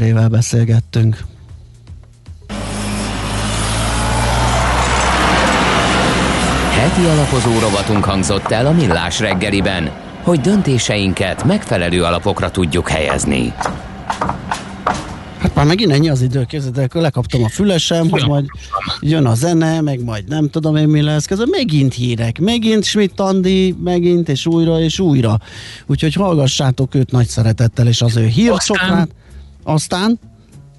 Rével beszélgettünk. Heti alapozó rovatunk hangzott el a Millás reggeliben, hogy döntéseinket megfelelő alapokra tudjuk helyezni. Hát már megint ennyi az idő, képzeld lekaptam a fülesem, hogy majd jön a zene, meg majd nem tudom én mi lesz, közben megint hírek, megint Schmidt Andi, megint és újra és újra. Úgyhogy hallgassátok őt nagy szeretettel, és az ő hírcsokát. Aztán?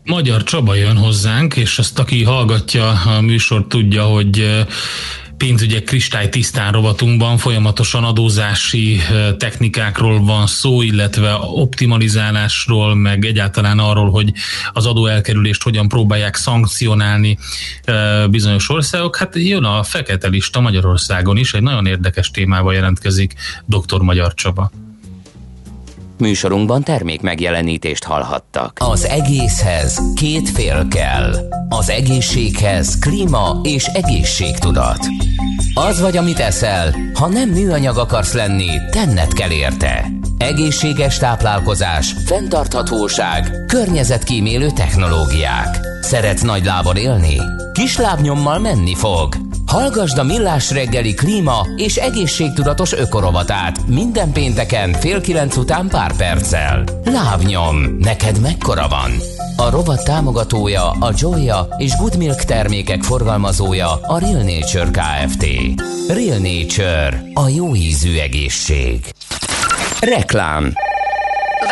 Magyar Csaba jön hozzánk, és azt, aki hallgatja a műsort, tudja, hogy pénzügyek kristálytisztán rovatunkban folyamatosan adózási technikákról van szó, illetve optimalizálásról, meg egyáltalán arról, hogy az adóelkerülést hogyan próbálják szankcionálni bizonyos országok. Hát jön a fekete lista Magyarországon is, egy nagyon érdekes témával jelentkezik dr. Magyar Csaba. Műsorunkban termék megjelenítést hallhattak. Az egészhez két fél kell. Az egészséghez klíma és egészségtudat. Az vagy, amit eszel, ha nem műanyag akarsz lenni, tenned kell érte. Egészséges táplálkozás, fenntarthatóság, környezetkímélő technológiák. Szeretsz nagy lábon élni? Kis lábnyommal menni fog. Hallgasd a Millás reggeli klíma és egészségtudatos ökorovatát minden pénteken fél kilenc után pár perccel. Lábnyom, neked mekkora van? A rovat támogatója a Joya és Good Milk termékek forgalmazója a Real Nature Kft. Real Nature, a jó ízű egészség. Reklám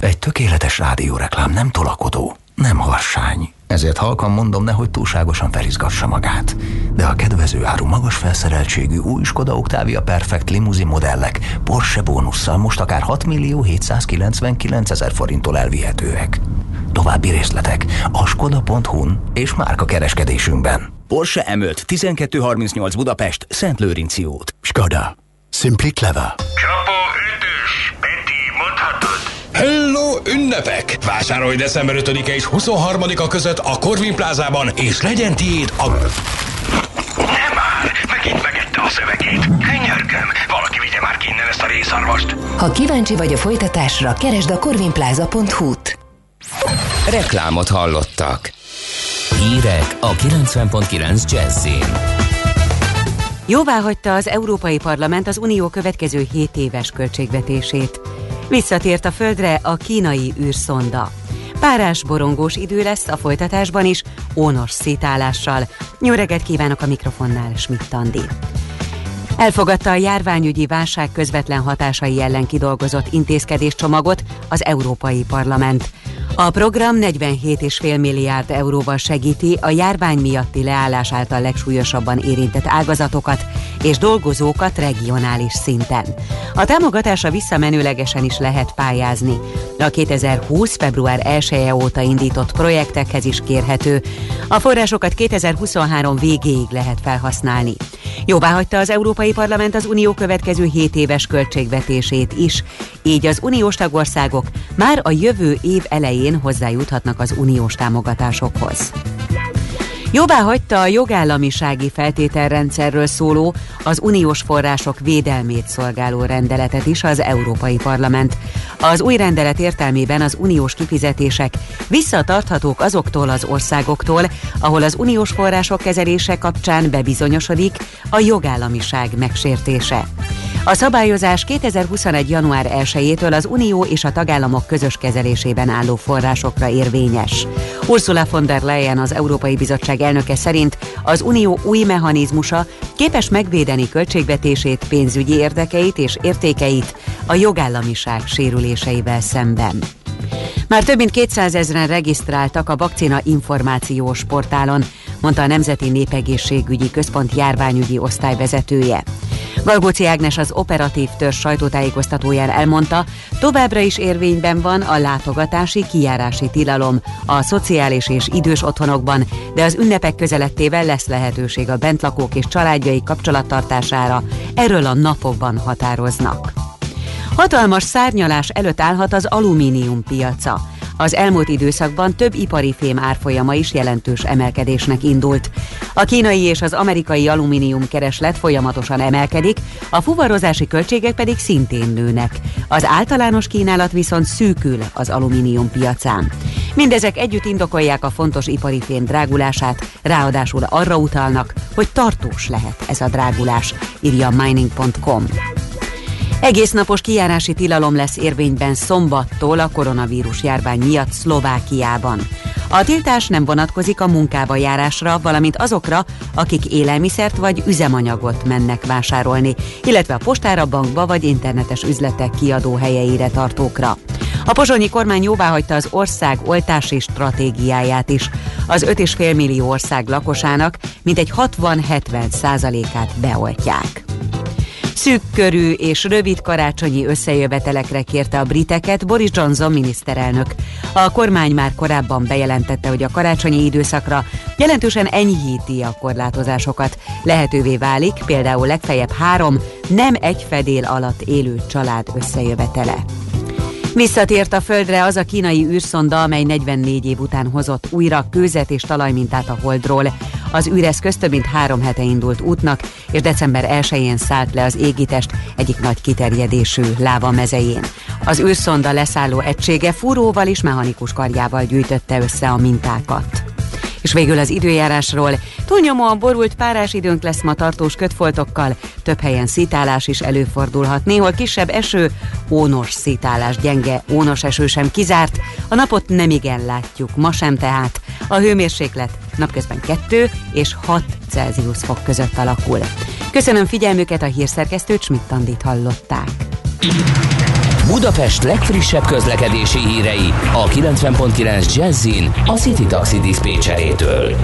Egy tökéletes rádióreklám nem tolakodó, nem harsány. Ezért halkan mondom, nehogy túlságosan felizgassa magát. De a kedvező áru magas felszereltségű új Skoda Octavia Perfect limuzin modellek Porsche bónusszal most akár 6 millió 799 ezer forinttól elvihetőek. További részletek a skoda.hu-n és márka kereskedésünkben. Porsche M5 1238 Budapest, Szent Lőrinci út. Skoda. Simply clever. Csapó ütős, Peti, mondhatod? Hello, ünnepek! Vásárolj december 5-e és 23-a között a Corvin plázában, és legyen tiéd a... Nem már! Megint megette a szövegét. Könyörgöm, valaki vigye már ki innen ezt a részarvast. Ha kíváncsi vagy a folytatásra, keresd a corvinplaza.hu-t. Reklámot hallottak. Hírek a 90.9 Jazzin. Jóvá hagyta az Európai Parlament az Unió következő 7 éves költségvetését. Visszatért a földre a kínai űrszonda. Párás borongós idő lesz a folytatásban is, ónos szétálással. Jó reggelt kívánok a mikrofonnál, Schmidt Andi. Elfogadta a járványügyi válság közvetlen hatásai ellen kidolgozott intézkedéscsomagot az Európai Parlament. A program 47,5 milliárd euróval segíti a járvány miatti leállás által legsúlyosabban érintett ágazatokat és dolgozókat regionális szinten. A támogatásra visszamenőlegesen is lehet pályázni. A 2020. február 1 -e óta indított projektekhez is kérhető. A forrásokat 2023 végéig lehet felhasználni. Jóváhagyta az Európai Parlament az Unió következő 7 éves költségvetését is, így az uniós tagországok már a jövő év elején hozzájuthatnak az uniós támogatásokhoz. Jobbá hagyta a jogállamisági feltételrendszerről szóló, az uniós források védelmét szolgáló rendeletet is az Európai Parlament. Az új rendelet értelmében az uniós kifizetések visszatarthatók azoktól az országoktól, ahol az uniós források kezelése kapcsán bebizonyosodik a jogállamiság megsértése. A szabályozás 2021. január 1-től az Unió és a tagállamok közös kezelésében álló forrásokra érvényes. Ursula von der Leyen az Európai Bizottság elnöke szerint az Unió új mechanizmusa képes megvédeni költségvetését, pénzügyi érdekeit és értékeit a jogállamiság sérüléseivel szemben. Már több mint 200 ezeren regisztráltak a vakcina információs portálon. Mondta a Nemzeti Népegészségügyi Központ járványügyi osztályvezetője. Galgóci Ágnes az operatív törzs sajtótájékoztatóján elmondta, továbbra is érvényben van a látogatási kijárási tilalom a szociális és idős otthonokban, de az ünnepek közelettével lesz lehetőség a bentlakók és családjai kapcsolattartására, erről a napokban határoznak. Hatalmas szárnyalás előtt állhat az alumínium piaca. Az elmúlt időszakban több ipari fém árfolyama is jelentős emelkedésnek indult. A kínai és az amerikai alumínium kereslet folyamatosan emelkedik, a fuvarozási költségek pedig szintén nőnek. Az általános kínálat viszont szűkül az alumínium piacán. Mindezek együtt indokolják a fontos ipari fém drágulását, ráadásul arra utalnak, hogy tartós lehet ez a drágulás, írja mining.com. Egész napos kijárási tilalom lesz érvényben szombattól a koronavírus járvány miatt Szlovákiában. A tiltás nem vonatkozik a munkába járásra, valamint azokra, akik élelmiszert vagy üzemanyagot mennek vásárolni, illetve a postára, bankba vagy internetes üzletek kiadó helyeire tartókra. A pozsonyi kormány jóváhagyta az ország oltási stratégiáját is. Az 5,5 millió ország lakosának mintegy 60-70 százalékát beoltják. Szűk körű és rövid karácsonyi összejövetelekre kérte a briteket Boris Johnson miniszterelnök. A kormány már korábban bejelentette, hogy a karácsonyi időszakra jelentősen enyhíti a korlátozásokat. Lehetővé válik például legfeljebb három, nem egy fedél alatt élő család összejövetele. Visszatért a Földre az a kínai űrszonda, amely 44 év után hozott újra kőzet és talajmintát a Holdról. Az űreszköz több mint három hete indult útnak, és december 1-én szállt le az égitest egyik nagy kiterjedésű láva mezején. Az űrszonda leszálló egysége fúróval és mechanikus karjával gyűjtötte össze a mintákat. És végül az időjárásról. Túlnyomóan borult párás időnk lesz ma tartós kötfoltokkal, több helyen szítálás is előfordulhat. Néhol kisebb eső, ónos szítálás, gyenge ónos eső sem kizárt. A napot nem igen látjuk, ma sem tehát. A hőmérséklet napközben 2 és 6 Celsius fok között alakul. Köszönöm figyelmüket, a hírszerkesztőt Schmidt-Tandit hallották. Budapest legfrissebb közlekedési hírei a 90.9 Jazzin a City Taxi Dispécsejétől.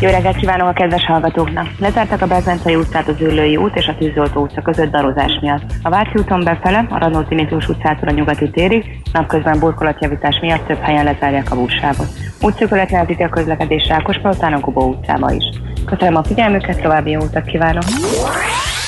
Jó reggelt kívánok a kedves hallgatóknak! Lezártak a Bezencei utcát az Ülői út és a Tűzoltó utca között darozás miatt. A Váci úton befele, a Radnóti Miklós utcától a nyugati térig, napközben burkolatjavítás miatt több helyen lezárják a buszsávot. Útszökölet nehezíti a közlekedés Rákospalotán a Gubó utcába is. Köszönöm a figyelmüket, további jó utat kívánok!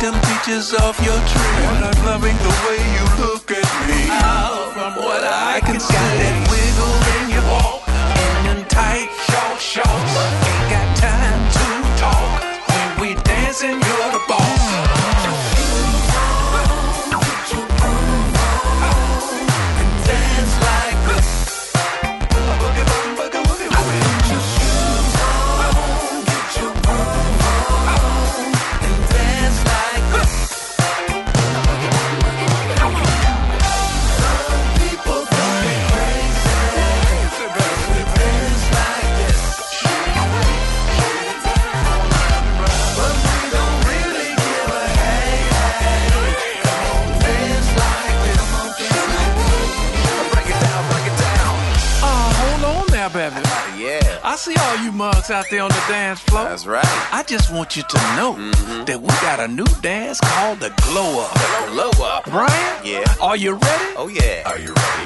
them peaches off your tree. I'm loving the way you look at me. Oh, from what I can see. See all you mugs out there on the dance floor. That's right. I just want you to know mm-hmm. that we got a new dance called the Glow Up. The Glow Up. Brian? Yeah. Are you ready? Oh, yeah. Are you ready?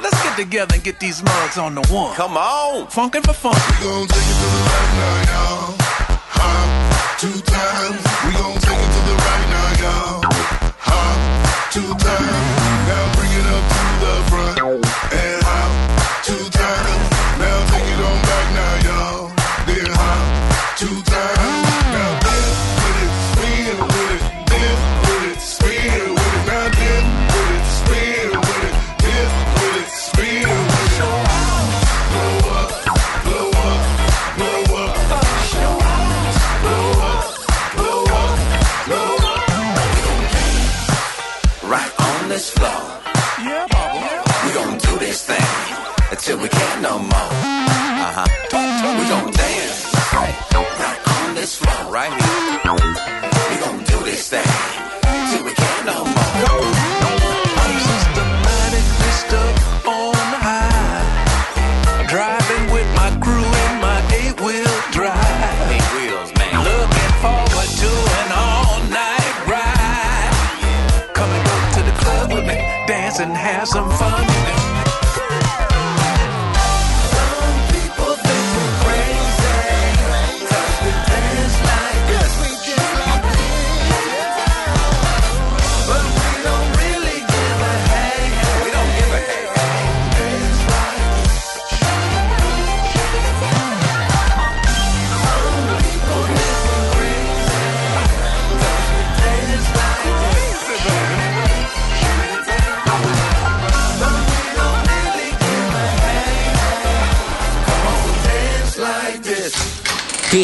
Let's get together and get these mugs on the one. Come on. Funkin' for fun. We gon' take it to the right now, y'all. Hop two times. We gon' take it to the right now, y'all. Hop two times. Now bring it up to the front. Until we can't no more. Uh huh. We gon' dance right, right on this floor, right here. We gon' do this thing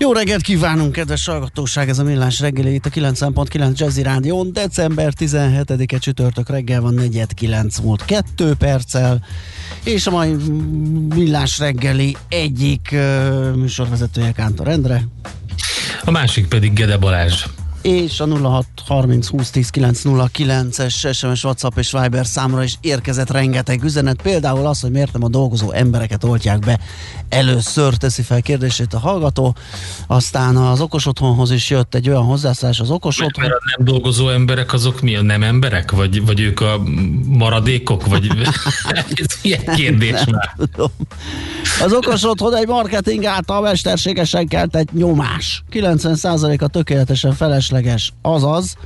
Jó reggelt kívánunk, kedves hallgatóság! Ez a Millás reggeli itt a 9.9 Jazzy Rádión. December 17-e csütörtök reggel van 49 múlt 2 perccel, és a mai Millás reggeli egyik uh, műsorvezetője Kántor Endre, A másik pedig Gede Balázs. És a 06 30 20 10 909 es SMS, WhatsApp és Viber számra is érkezett rengeteg üzenet. Például az, hogy miért nem a dolgozó embereket oltják be először teszi fel kérdését a hallgató. Aztán az okos otthonhoz is jött egy olyan hozzászólás az okos otthon. mert a nem dolgozó emberek azok mi? A nem emberek? Vagy, vagy ők a maradékok? Vagy ez ilyen kérdés Nem már. tudom. Az okos otthon egy marketing által mesterségesen keltett nyomás. 90%-a tökéletesen felesleges. Azaz,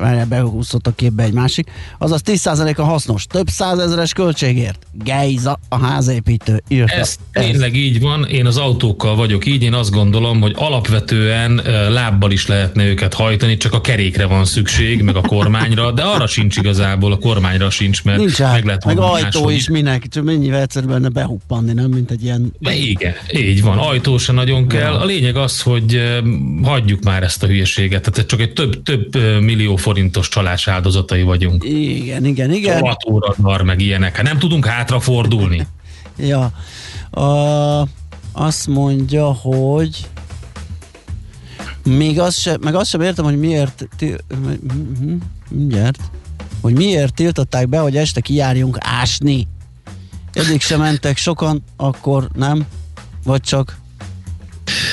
várjál, behúzott a képbe egy másik, azaz 10%-a hasznos, több százezeres költségért. Gejza, a házépítő írta. Ez tényleg így van, én az autókkal vagyok így, én azt gondolom, hogy alapvetően lábbal is lehetne őket hajtani, csak a kerékre van szükség, meg a kormányra, de arra sincs igazából, a kormányra sincs, mert Nincs meg át, lehet meg ajtó máshogy is minek, csak mennyivel egyszerűbb lenne behuppanni, nem? Mint egy ilyen... De igen, így van, ajtó se nagyon kell. A lényeg az, hogy hagyjuk már ezt a hülyeséget, tehát csak egy több, több millió forintos csalás áldozatai vagyunk. Igen, igen, igen. Rohatóradar, meg ilyenek. Hát nem tudunk hátrafordulni. Ja. A, azt mondja, hogy még azt sem, meg azt sem értem, hogy miért mindjárt, hogy miért tiltották be, hogy este kijárjunk ásni. Eddig sem mentek sokan, akkor nem, vagy csak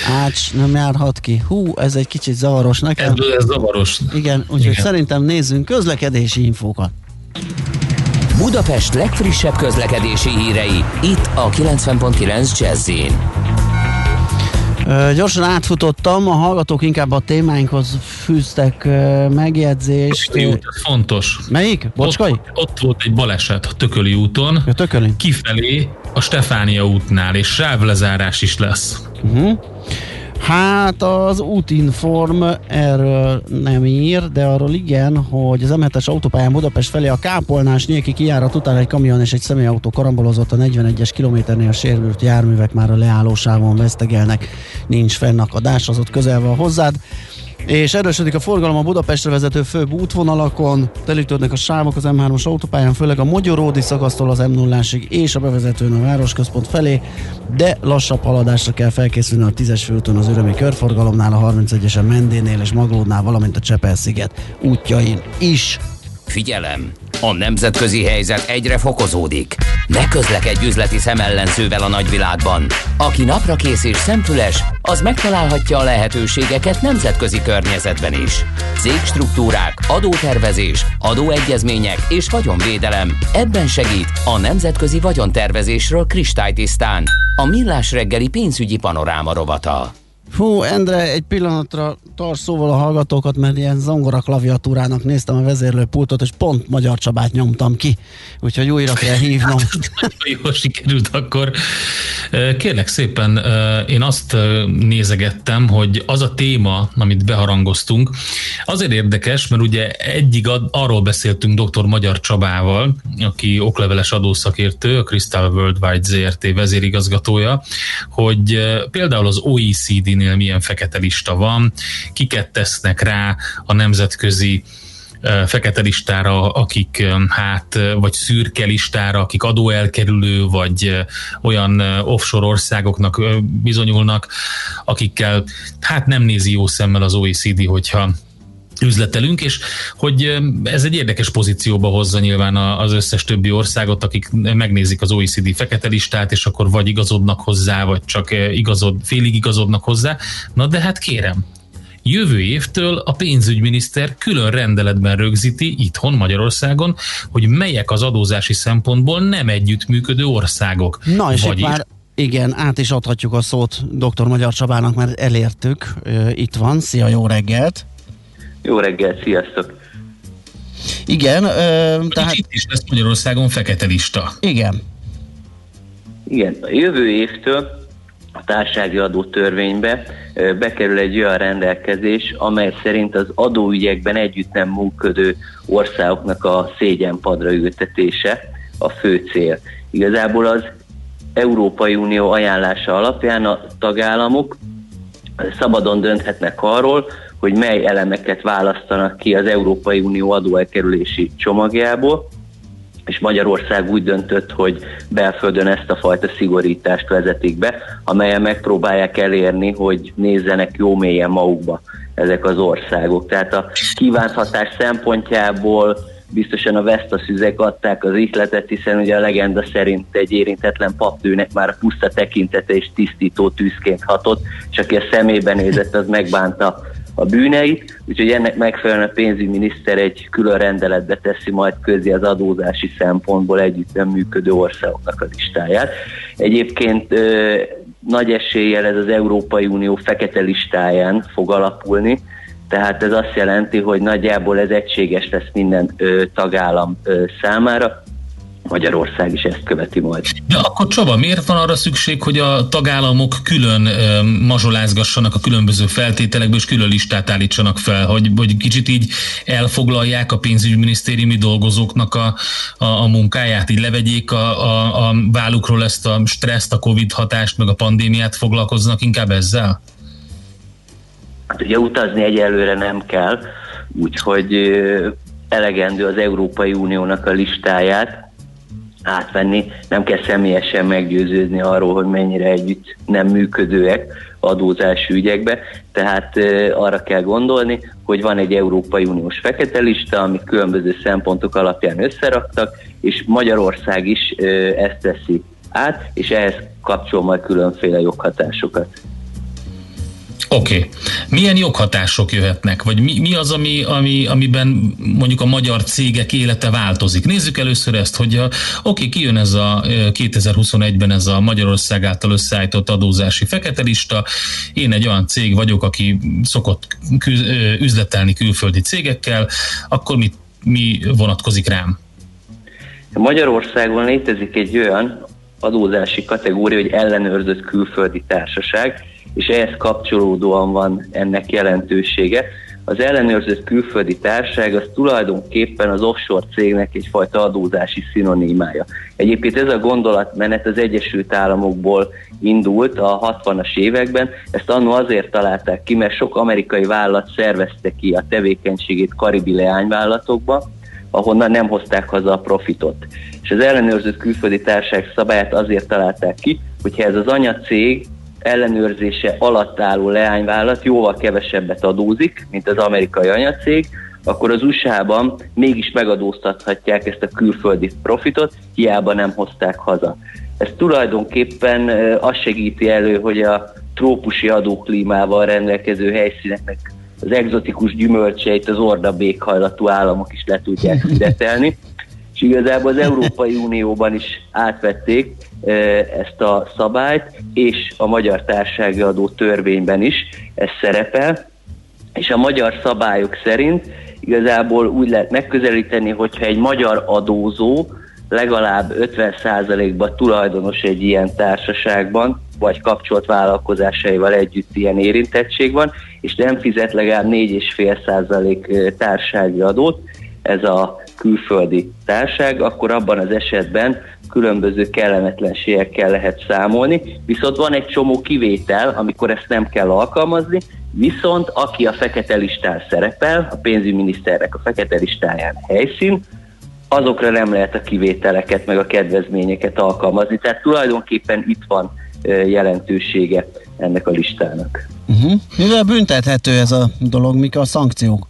Ács nem járhat ki. Hú, ez egy kicsit zavaros nekem. Ez, ez zavaros. Igen, úgyhogy Igen. szerintem nézzünk közlekedési infókat. Budapest legfrissebb közlekedési hírei, itt a 90.9 jazz gyorsan átfutottam, a hallgatók inkább a témáinkhoz fűztek megjegyzést. Tököli út, ez fontos. Melyik? Bocskai? Ott, ott volt egy baleset a Tököli úton. Ja, Tököli. Kifelé a Stefánia útnál, és sávlezárás is lesz. Uh-huh. Hát az útinform erről nem ír, de arról igen, hogy az M7-es autópályán Budapest felé a Kápolnás nyílki kijárat után egy kamion és egy személyautó karambolozott a 41-es kilométernél sérült járművek már a leállósávon vesztegelnek, nincs fennakadás, az ott közel van hozzád. És erősödik a forgalom a Budapestre vezető főbb útvonalakon, telítődnek a sávok az M3-as autópályán, főleg a Mogyoródi szakasztól az m 0 és a bevezetőn a városközpont felé, de lassabb haladásra kell felkészülni a 10-es főúton az örömi körforgalomnál, a 31-esen Mendénél és Maglódnál, valamint a Csepel-sziget útjain is. Figyelem! A nemzetközi helyzet egyre fokozódik. Ne közlekedj üzleti szemellenzővel a nagyvilágban. Aki napra kész és szemfüles, az megtalálhatja a lehetőségeket nemzetközi környezetben is. Cégstruktúrák, adótervezés, adóegyezmények és vagyonvédelem. Ebben segít a Nemzetközi Vagyontervezésről kristálytisztán. A Millás reggeli pénzügyi panoráma rovata. Fú, Endre, egy pillanatra tarts szóval a hallgatókat, mert ilyen zongora klaviatúrának néztem a vezérlőpultot, és pont Magyar Csabát nyomtam ki, úgyhogy újra kell hívnom. Nagyon jól sikerült akkor. Kérlek szépen, én azt nézegettem, hogy az a téma, amit beharangoztunk, azért érdekes, mert ugye egyig arról beszéltünk dr. Magyar Csabával, aki okleveles adószakértő, a Crystal Worldwide ZRT vezérigazgatója, hogy például az OECD-nél cégnél milyen fekete lista van, kiket tesznek rá a nemzetközi fekete listára, akik hát, vagy szürke listára, akik adóelkerülő, vagy olyan offshore országoknak bizonyulnak, akikkel hát nem nézi jó szemmel az OECD, hogyha üzletelünk, és hogy ez egy érdekes pozícióba hozza nyilván az összes többi országot, akik megnézik az OECD fekete listát, és akkor vagy igazodnak hozzá, vagy csak igazod, félig igazodnak hozzá. Na de hát kérem, jövő évtől a pénzügyminiszter külön rendeletben rögzíti itthon Magyarországon, hogy melyek az adózási szempontból nem együttműködő országok. Na és Vagyis... már igen, át is adhatjuk a szót dr. Magyar Csabának, mert elértük. Itt van. Szia, jó reggelt! Jó reggelt, sziasztok! Igen, ö, tehát... Itt is lesz Magyarországon fekete lista. Igen. Igen, a jövő évtől a társági adó törvénybe bekerül egy olyan rendelkezés, amely szerint az adóügyekben együtt nem működő országoknak a szégyenpadra ültetése a fő cél. Igazából az Európai Unió ajánlása alapján a tagállamok szabadon dönthetnek arról, hogy mely elemeket választanak ki az Európai Unió adóelkerülési csomagjából, és Magyarország úgy döntött, hogy belföldön ezt a fajta szigorítást vezetik be, amelyen megpróbálják elérni, hogy nézzenek jó mélyen magukba ezek az országok. Tehát a kívánhatás szempontjából biztosan a Vesta szüzek adták az ihletet, hiszen ugye a legenda szerint egy érintetlen papnőnek már a puszta tekintete és tisztító tűzként hatott, és aki a szemébe nézett, az megbánta a bűneit, úgyhogy ennek megfelelően a pénzügyminiszter egy külön rendeletbe teszi majd közé az adózási szempontból együtt nem működő országoknak a listáját. Egyébként nagy eséllyel ez az Európai Unió fekete listáján fog alapulni, tehát ez azt jelenti, hogy nagyjából ez egységes lesz minden ö, tagállam ö, számára, Magyarország is ezt követi majd. De akkor Csaba, miért van arra szükség, hogy a tagállamok külön mazsolázgassanak a különböző feltételekből, és külön listát állítsanak fel, hogy, hogy kicsit így elfoglalják a pénzügyminisztériumi dolgozóknak a, a, a munkáját, így levegyék a, a, a vállukról ezt a stresszt, a Covid hatást, meg a pandémiát, foglalkoznak inkább ezzel? Hát ugye utazni egyelőre nem kell, úgyhogy elegendő az Európai Uniónak a listáját, átvenni, nem kell személyesen meggyőződni arról, hogy mennyire együtt nem működőek adózási ügyekbe, tehát arra kell gondolni, hogy van egy Európai Uniós fekete lista, amit különböző szempontok alapján összeraktak, és Magyarország is ezt teszi át, és ehhez kapcsol majd különféle joghatásokat. Oké. Okay. Milyen joghatások jöhetnek? Vagy mi, mi az, ami, ami, amiben mondjuk a magyar cégek élete változik? Nézzük először ezt, hogy oké, okay, kijön ez a 2021-ben ez a Magyarország által összeállított adózási fekete lista. Én egy olyan cég vagyok, aki szokott üzletelni külföldi cégekkel, akkor mit, mi vonatkozik rám? Magyarországon létezik egy olyan adózási kategória, hogy ellenőrzött külföldi társaság, és ehhez kapcsolódóan van ennek jelentősége. az ellenőrzött külföldi társaság az tulajdonképpen az offshore cégnek egyfajta adózási szinonimája. Egyébként ez a gondolatmenet az Egyesült Államokból indult a 60-as években, ezt annó azért találták ki, mert sok amerikai vállalat szervezte ki a tevékenységét karibi leányvállalatokba, ahonnan nem hozták haza a profitot. És az ellenőrzött külföldi társaság szabályát azért találták ki, hogyha ez az anyacég ellenőrzése alatt álló leányvállalat jóval kevesebbet adózik, mint az amerikai anyacég, akkor az USA-ban mégis megadóztathatják ezt a külföldi profitot, hiába nem hozták haza. Ez tulajdonképpen azt segíti elő, hogy a trópusi adóklímával rendelkező helyszíneknek az egzotikus gyümölcseit az orda békhajlatú államok is le tudják fizetelni. És igazából az Európai Unióban is átvették ezt a szabályt, és a magyar társasági adó törvényben is ez szerepel, és a magyar szabályok szerint igazából úgy lehet megközelíteni, hogyha egy magyar adózó legalább 50%-ban tulajdonos egy ilyen társaságban, vagy kapcsolt vállalkozásaival együtt ilyen érintettség van, és nem fizet legalább 4,5% társági adót, ez a külföldi társág, akkor abban az esetben különböző kellemetlenségekkel lehet számolni, viszont van egy csomó kivétel, amikor ezt nem kell alkalmazni, viszont aki a fekete listán szerepel, a pénzügyminiszternek a fekete listáján helyszín, azokra nem lehet a kivételeket meg a kedvezményeket alkalmazni. Tehát tulajdonképpen itt van jelentősége ennek a listának. Uh-huh. Mivel büntethető ez a dolog, mik a szankciók?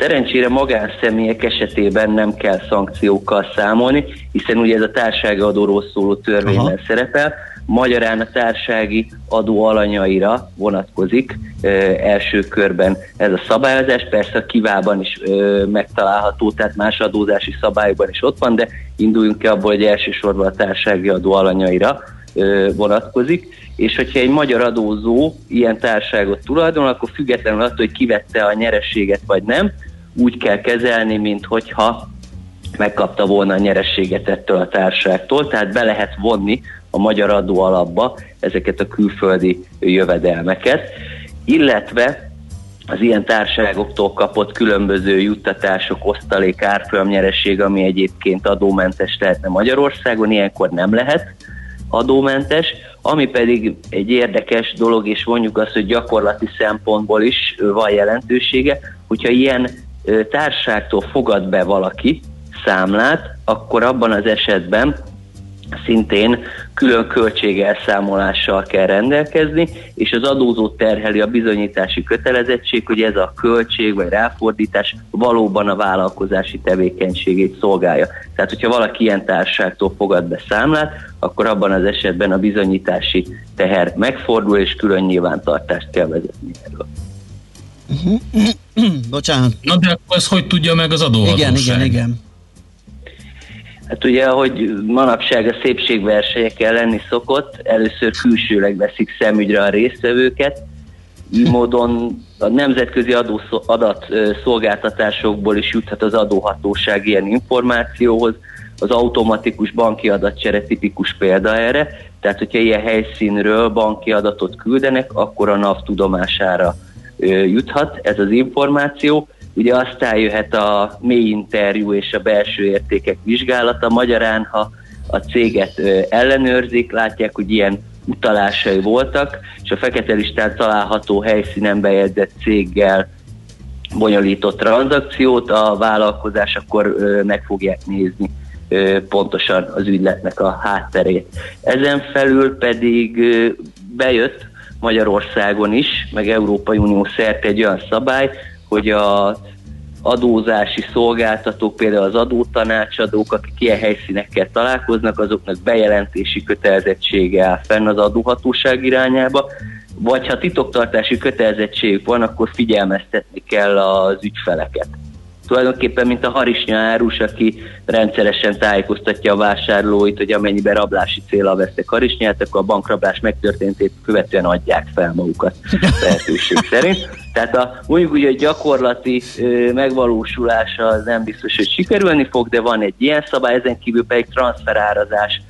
Szerencsére magánszemélyek esetében nem kell szankciókkal számolni, hiszen ugye ez a társági adóról szóló törvényben Aha. szerepel, magyarán a társági adó alanyaira vonatkozik ö, első körben ez a szabályozás, persze a kivában is ö, megtalálható, tehát más adózási szabályokban is ott van, de induljunk ki abból, hogy elsősorban a társági adó alanyaira ö, vonatkozik, és hogyha egy magyar adózó ilyen társágot tulajdonol, akkor függetlenül attól, hogy kivette a nyerességet vagy nem, úgy kell kezelni, mint hogyha megkapta volna a nyerességet ettől a társaságtól, tehát be lehet vonni a magyar adó alapba ezeket a külföldi jövedelmeket, illetve az ilyen társaságoktól kapott különböző juttatások, osztalék, árfolyam nyereség, ami egyébként adómentes lehetne Magyarországon, ilyenkor nem lehet adómentes, ami pedig egy érdekes dolog, és mondjuk azt, hogy gyakorlati szempontból is van jelentősége, hogyha ilyen társaságtól fogad be valaki számlát, akkor abban az esetben szintén külön költségelszámolással kell rendelkezni, és az adózó terheli a bizonyítási kötelezettség, hogy ez a költség vagy ráfordítás valóban a vállalkozási tevékenységét szolgálja. Tehát, hogyha valaki ilyen társaságtól fogad be számlát, akkor abban az esetben a bizonyítási teher megfordul, és külön nyilvántartást kell vezetni erről. Bocsánat. Na de akkor ez hogy tudja meg az adóhatóság? Igen, igen, igen. Hát ugye, ahogy manapság a szépségversenyekkel lenni szokott, először külsőleg veszik szemügyre a résztvevőket, így módon a nemzetközi adó, adatszolgáltatásokból is juthat az adóhatóság ilyen információhoz, az automatikus banki adatcsere tipikus példa erre, tehát hogyha ilyen helyszínről banki adatot küldenek, akkor a NAV tudomására juthat ez az információ. Ugye aztán jöhet a mély interjú és a belső értékek vizsgálata. Magyarán, ha a céget ellenőrzik, látják, hogy ilyen utalásai voltak, és a fekete listán található helyszínen bejegyzett céggel bonyolított tranzakciót, a vállalkozás akkor meg fogják nézni pontosan az ügyletnek a hátterét. Ezen felül pedig bejött Magyarországon is, meg Európai Unió szerte egy olyan szabály, hogy a adózási szolgáltatók, például az adótanácsadók, akik ilyen helyszínekkel találkoznak, azoknak bejelentési kötelezettsége áll fenn az adóhatóság irányába, vagy ha titoktartási kötelezettségük van, akkor figyelmeztetni kell az ügyfeleket tulajdonképpen mint a harisnya árus, aki rendszeresen tájékoztatja a vásárlóit, hogy amennyiben rablási célra vesztek harisnyát, akkor a bankrablás megtörténtét követően adják fel magukat lehetőség szerint. Tehát a, mondjuk ugye a gyakorlati ö, megvalósulása az nem biztos, hogy sikerülni fog, de van egy ilyen szabály, ezen kívül pedig transferárazás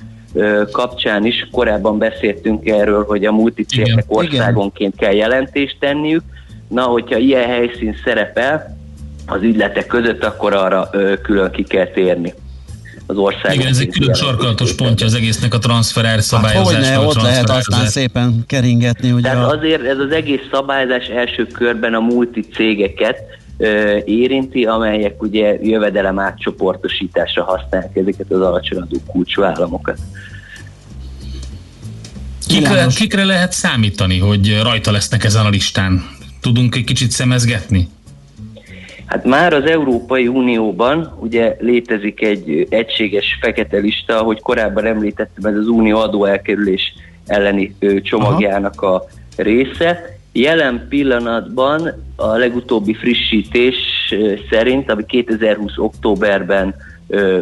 kapcsán is korábban beszéltünk erről, hogy a multicégek országonként kell jelentést tenniük, Na, hogyha ilyen helyszín szerepel az ügyletek között, akkor arra ö, külön ki kell térni az ország. Igen, ez egy külön sarkalatos pontja az egésznek a transfer szabályozásnak. Hát hogyne, ott lehet aztán szépen keringetni. Ugye Tehát a... azért ez az egész szabályozás első körben a multi cégeket ö, érinti, amelyek ugye jövedelem átcsoportosításra használják ezeket az alacsony adó kulcsú államokat. Kikre, kikre lehet számítani, hogy rajta lesznek ezen a listán? Tudunk egy kicsit szemezgetni? Hát már az Európai Unióban ugye létezik egy egységes fekete lista, ahogy korábban említettem, ez az unió adóelkerülés elleni csomagjának a része. Jelen pillanatban a legutóbbi frissítés szerint, ami 2020. októberben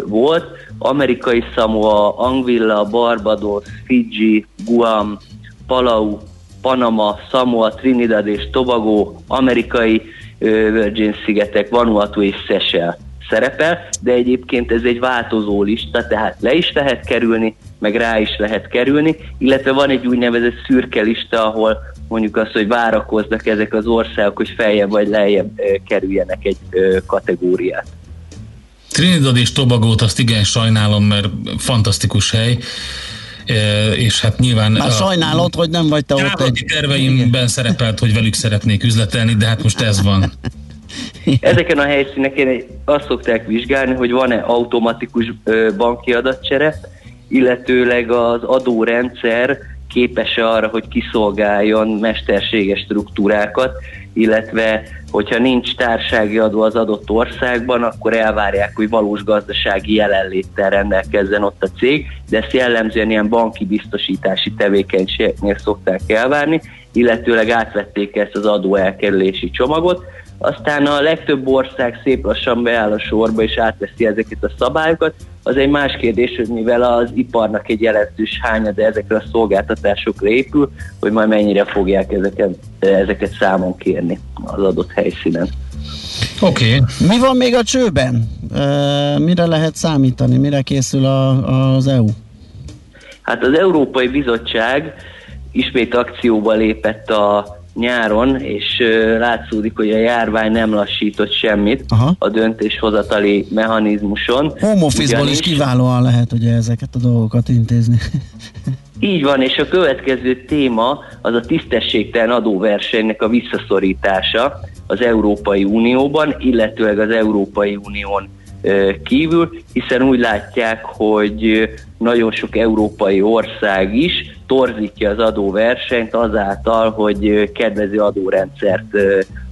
volt, amerikai Samoa, Angvilla, Barbados, Fiji, Guam, Palau, Panama, Samoa, Trinidad és Tobago, amerikai Virgin szigetek, Vanuatu és Seychelles szerepel, de egyébként ez egy változó lista, tehát le is lehet kerülni, meg rá is lehet kerülni, illetve van egy úgynevezett szürke lista, ahol mondjuk azt, hogy várakoznak ezek az országok, hogy feljebb vagy lejjebb kerüljenek egy kategóriát. Trinidad és Tobagót azt igen sajnálom, mert fantasztikus hely és hát nyilván... Már sajnálod, hogy nem vagy te ott egy... terveimben Igen. szerepelt, hogy velük szeretnék üzletelni, de hát most ez van. Ezeken a helyszíneken azt szokták vizsgálni, hogy van-e automatikus banki adatcsere, illetőleg az adórendszer képes arra, hogy kiszolgáljon mesterséges struktúrákat, illetve hogyha nincs társági adó az adott országban, akkor elvárják, hogy valós gazdasági jelenléttel rendelkezzen ott a cég, de ezt jellemzően ilyen banki biztosítási tevékenységnél szokták elvárni, illetőleg átvették ezt az adó elkerülési csomagot, aztán a legtöbb ország szép lassan beáll a sorba és átveszi ezeket a szabályokat. Az egy más kérdés, hogy mivel az iparnak egy jelentős de ezekre a szolgáltatásokra épül, hogy majd mennyire fogják ezeket, ezeket számon kérni az adott helyszínen. Oké. Okay. Mi van még a csőben? mire lehet számítani? Mire készül a, az EU? Hát az Európai Bizottság ismét akcióba lépett a nyáron, és látszódik, hogy a járvány nem lassított semmit Aha. a döntéshozatali mechanizmuson. Home office-ból is kiválóan lehet ugye ezeket a dolgokat intézni. Így van, és a következő téma az a tisztességtelen adóversenynek a visszaszorítása az Európai Unióban, illetőleg az Európai Unión kívül, hiszen úgy látják, hogy nagyon sok európai ország is torzítja az adóversenyt azáltal, hogy kedvező adórendszert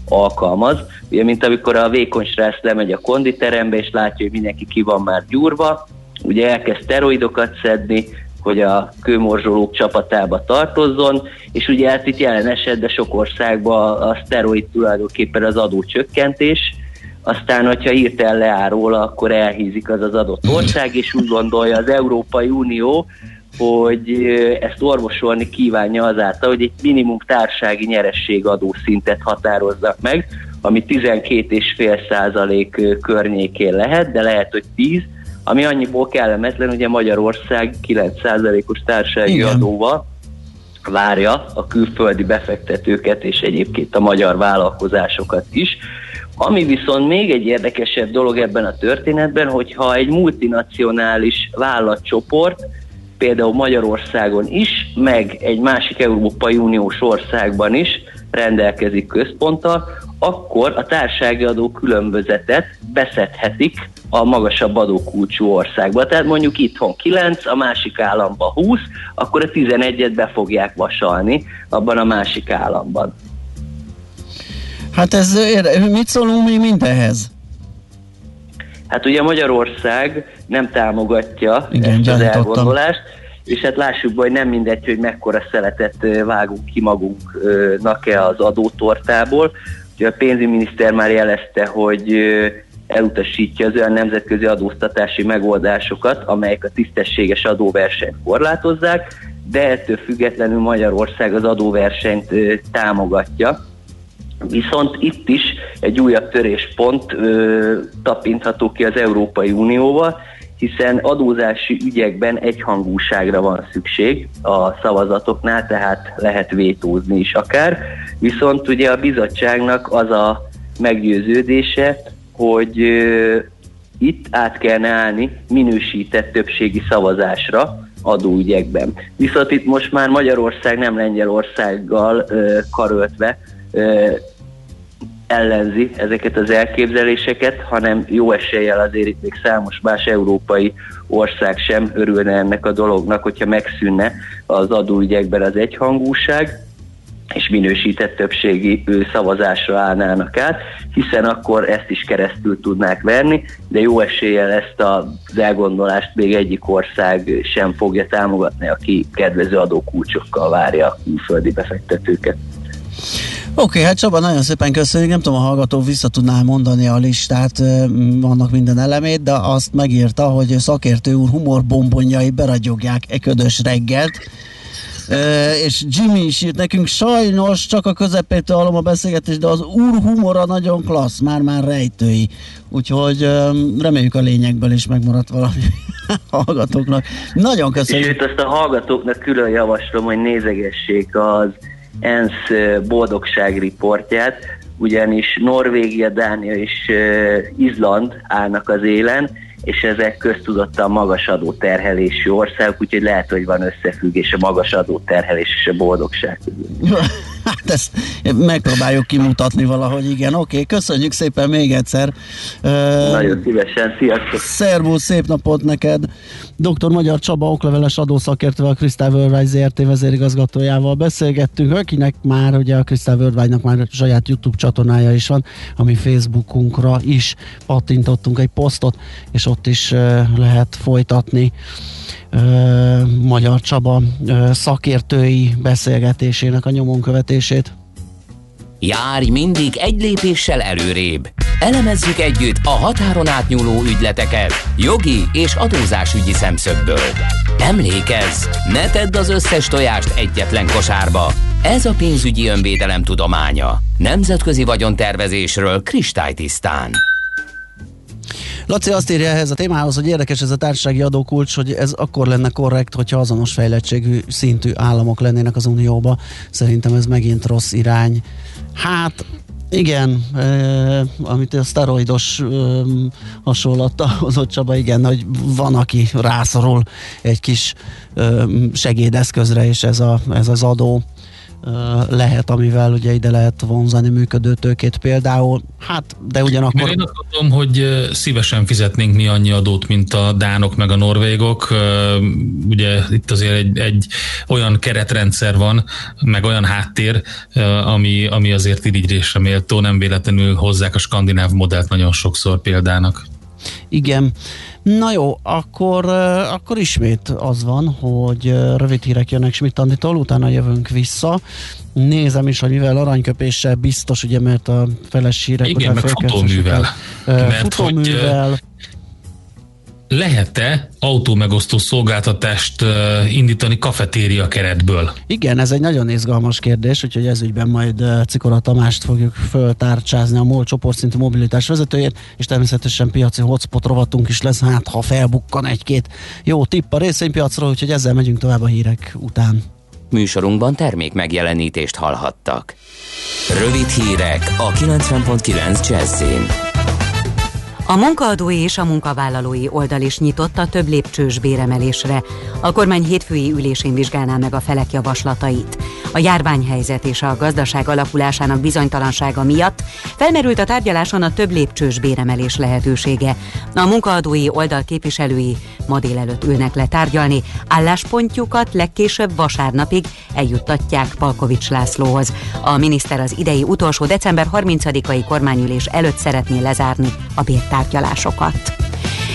alkalmaz. Ugye, mint amikor a vékony srác lemegy a konditerembe, és látja, hogy mindenki ki van már gyúrva, ugye elkezd steroidokat szedni, hogy a kőmorzsolók csapatába tartozzon, és ugye hát itt jelen esetben sok országban a szteroid tulajdonképpen az adócsökkentés, aztán, hogyha hirtelen leáll róla, akkor elhízik az az adott ország, és úgy gondolja az Európai Unió, hogy ezt orvosolni kívánja azáltal, hogy egy minimum társági nyerességadó szintet határozzak meg, ami 12,5 százalék környékén lehet, de lehet, hogy 10, ami annyiból kellemetlen, ugye Magyarország 9 százalékos társági Igen. adóval várja a külföldi befektetőket és egyébként a magyar vállalkozásokat is. Ami viszont még egy érdekesebb dolog ebben a történetben, hogyha egy multinacionális vállalatcsoport például Magyarországon is, meg egy másik Európai Uniós országban is rendelkezik központtal, akkor a társági adó különbözetet beszedhetik a magasabb adókulcsú országba. Tehát mondjuk itthon 9, a másik államban 20, akkor a 11-et be fogják vasalni abban a másik államban. Hát ez, mit szólunk mi mindenhez? Hát ugye Magyarország nem támogatja Igen, ezt az elgondolást, és hát lássuk be, hogy nem mindegy, hogy mekkora szeletet vágunk ki magunknak-e az adótortából. Ugye a pénzügyminiszter már jelezte, hogy elutasítja az olyan nemzetközi adóztatási megoldásokat, amelyek a tisztességes adóversenyt korlátozzák, de ettől függetlenül Magyarország az adóversenyt támogatja Viszont itt is egy újabb töréspont ö, tapintható ki az Európai Unióval, hiszen adózási ügyekben egyhangúságra van szükség a szavazatoknál, tehát lehet vétózni is akár. Viszont ugye a bizottságnak az a meggyőződése, hogy itt át kellene állni minősített többségi szavazásra adóügyekben. Viszont itt most már Magyarország nem Lengyelországgal ö, karöltve ö, ellenzi ezeket az elképzeléseket, hanem jó eséllyel azért itt még számos más európai ország sem örülne ennek a dolognak, hogyha megszűnne az adóügyekben az egyhangúság, és minősített többségi szavazásra állnának át, hiszen akkor ezt is keresztül tudnák venni, de jó eséllyel ezt az elgondolást még egyik ország sem fogja támogatni, aki kedvező adókulcsokkal várja a külföldi befektetőket. Oké, okay, hát Csaba, nagyon szépen köszönjük. Nem tudom, a hallgató vissza tudná mondani a listát, vannak minden elemét, de azt megírta, hogy szakértő úr humorbombonjai beragyogják e ködös reggelt. E, és Jimmy is írt nekünk, sajnos csak a közepétől hallom a beszélgetést, de az úr humora nagyon klassz, már-már rejtői. Úgyhogy reméljük a lényegből is megmaradt valami hallgatóknak. Nagyon köszönjük. És ezt a hallgatóknak külön javaslom, hogy nézegessék az ENSZ boldogságriportját, ugyanis Norvégia, Dánia és Izland állnak az élen, és ezek köztudottan magas adóterhelésű országok, úgyhogy lehet, hogy van összefüggés a magas adóterhelés és a boldogság. Hát ezt megpróbáljuk kimutatni valahogy, igen. Oké, okay, köszönjük szépen még egyszer. Nagyon szívesen, sziasztok! Szervusz, szép napot neked! Dr. Magyar Csaba okleveles adószakértővel, a Crystal Worldwide ZRT vezérigazgatójával beszélgettünk, akinek már ugye a Crystal Worldwide-nak már saját YouTube csatornája is van, ami Facebookunkra is pattintottunk egy posztot, és ott is lehet folytatni Magyar Csaba szakértői beszélgetésének a nyomon követését. Járj mindig egy lépéssel előrébb. Elemezzük együtt a határon átnyúló ügyleteket jogi és adózásügyi szemszögből. Emlékezz, ne tedd az összes tojást egyetlen kosárba. Ez a pénzügyi önvédelem tudománya. Nemzetközi vagyontervezésről kristálytisztán. Laci azt írja ehhez a témához, hogy érdekes ez a társasági adókulcs, hogy ez akkor lenne korrekt, hogyha azonos fejlettségű szintű államok lennének az Unióba. Szerintem ez megint rossz irány. Hát igen, eh, amit a szteroidos eh, hasonlatta hozott Csaba, igen, hogy van, aki rászorul egy kis eh, segédeszközre, és ez, a, ez az adó lehet, amivel ugye ide lehet vonzani működő tőkét például. Hát, de ugyanakkor... Még én azt mondom, hogy szívesen fizetnénk mi annyi adót, mint a dánok meg a norvégok. Ugye itt azért egy, egy olyan keretrendszer van, meg olyan háttér, ami, ami azért irigyésre méltó, nem véletlenül hozzák a skandináv modellt nagyon sokszor példának. Igen. Na jó, akkor, akkor ismét az van, hogy rövid hírek jönnek Schmidt Anditól, utána jövünk vissza. Nézem is, hogy mivel aranyköpéssel biztos, ugye, mert a feles hírek... Igen, meg futóművel. Mert futóművel. Hogy lehet-e autómegosztó szolgáltatást indítani kafetéria keretből? Igen, ez egy nagyon izgalmas kérdés, úgyhogy ez ügyben majd Cikora Tamást fogjuk föltárcsázni a MOL csoportszintű mobilitás vezetőjét, és természetesen piaci hotspot rovatunk is lesz, hát ha felbukkan egy-két jó tipp a részvénypiacról, úgyhogy ezzel megyünk tovább a hírek után. Műsorunkban termék megjelenítést hallhattak. Rövid hírek a 90.9 Jazzin. A munkaadói és a munkavállalói oldal is nyitott a több lépcsős béremelésre. A kormány hétfői ülésén vizsgálná meg a felek javaslatait. A járványhelyzet és a gazdaság alakulásának bizonytalansága miatt felmerült a tárgyaláson a több lépcsős béremelés lehetősége. A munkaadói oldal képviselői ma délelőtt ülnek le tárgyalni, álláspontjukat legkésőbb vasárnapig eljuttatják Palkovics Lászlóhoz. A miniszter az idei utolsó december 30-ai kormányülés előtt szeretné lezárni a bértárgyalásokat.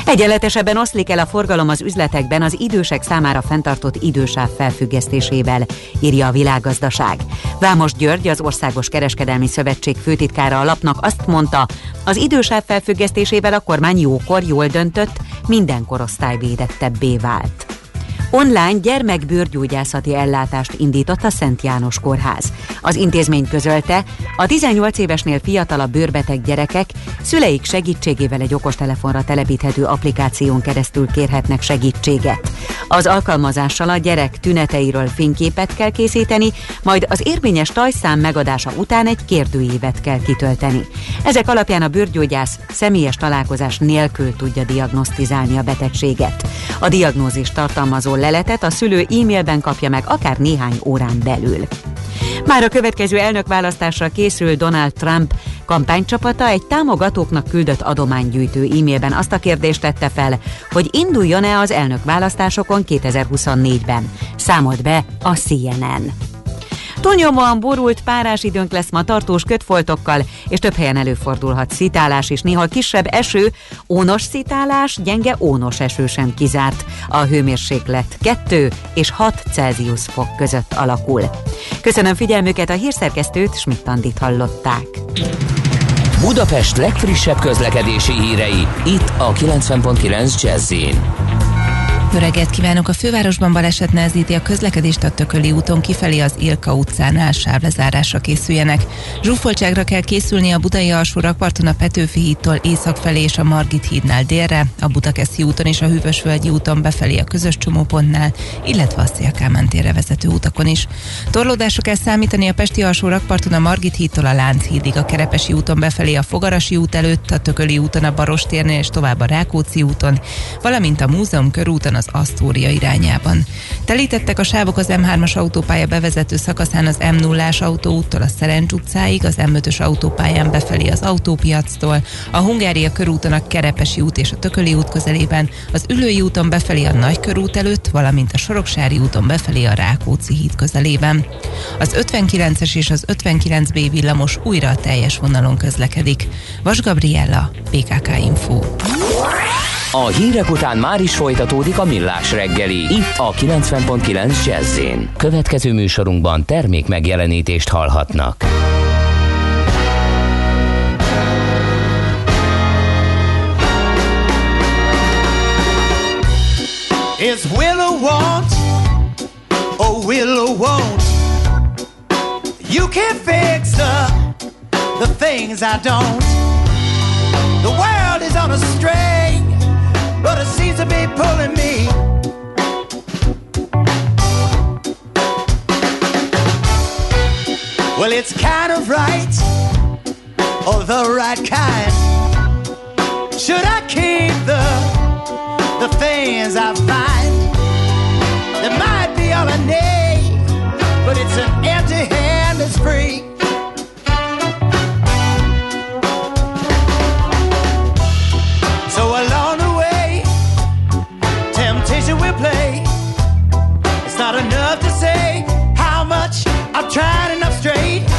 Egyenletesebben oszlik el a forgalom az üzletekben az idősek számára fenntartott idősáv felfüggesztésével, írja a világgazdaság. Vámos György, az Országos Kereskedelmi Szövetség főtitkára a lapnak azt mondta, az idősáv felfüggesztésével a kormány jókor jól döntött, minden korosztály védettebbé vált. Online gyermekbőrgyógyászati ellátást indított a Szent János Kórház. Az intézmény közölte, a 18 évesnél fiatalabb bőrbeteg gyerekek szüleik segítségével egy okostelefonra telepíthető applikáción keresztül kérhetnek segítséget. Az alkalmazással a gyerek tüneteiről fényképet kell készíteni, majd az érvényes tajszám megadása után egy kérdőívet kell kitölteni. Ezek alapján a bőrgyógyász személyes találkozás nélkül tudja diagnosztizálni a betegséget. A diagnózis tartalmazó leletet a szülő e-mailben kapja meg akár néhány órán belül. Már a következő elnökválasztásra készül Donald Trump kampánycsapata egy támogatóknak küldött adománygyűjtő e-mailben azt a kérdést tette fel, hogy induljon-e az elnökválasztásokon 2024-ben. Számolt be a CNN. Túlnyomóan borult párás időnk lesz ma tartós kötfoltokkal, és több helyen előfordulhat szitálás és néha kisebb eső, ónos szitálás, gyenge ónos eső sem kizárt. A hőmérséklet 2 és 6 Celsius fok között alakul. Köszönöm figyelmüket, a hírszerkesztőt Schmidt-Tandit hallották. Budapest legfrissebb közlekedési hírei, itt a 90.9 jazz jó reggelt kívánok! A fővárosban baleset nehezíti a közlekedést a Tököli úton kifelé az Ilka utcánál sávlezárásra készüljenek. Zsúfoltságra kell készülni a Budai alsó rakparton a Petőfi hídtól észak felé és a Margit hídnál délre, a Budakeszi úton és a Hűvösvölgyi úton befelé a közös csomópontnál, illetve a Szélkámán térre vezető utakon is. Torlódásra kell számítani a Pesti alsó rakparton a Margit hídtól a Lánchídig, a Kerepesi úton befelé a Fogarasi út előtt, a Tököli úton a Barostérnél és tovább a Rákóczi úton, valamint a Múzeum körúton az Asztória irányában. Telítettek a sávok az M3-as autópálya bevezető szakaszán az M0-ás autóúttól a Szerencs utcáig, az M5-ös autópályán befelé az autópiactól, a Hungária körúton a Kerepesi út és a Tököli út közelében, az Ülői úton befelé a Nagykörút előtt, valamint a Soroksári úton befelé a Rákóczi híd közelében. Az 59-es és az 59B villamos újra a teljes vonalon közlekedik. Vas Gabriella, PKK Info. A hírek után már is folytatódik a millás reggeli. Itt a 90.9 jazz Következő műsorunkban termék megjelenítést hallhatnak. It's will or won't, or will or won't. You can fix the, the things I don't. The world is on a string. But it seems to be pulling me. Well, it's kind of right, or the right kind. Should I keep the the things I find? There might be all I need, but it's an empty hand that's free. Tried enough straight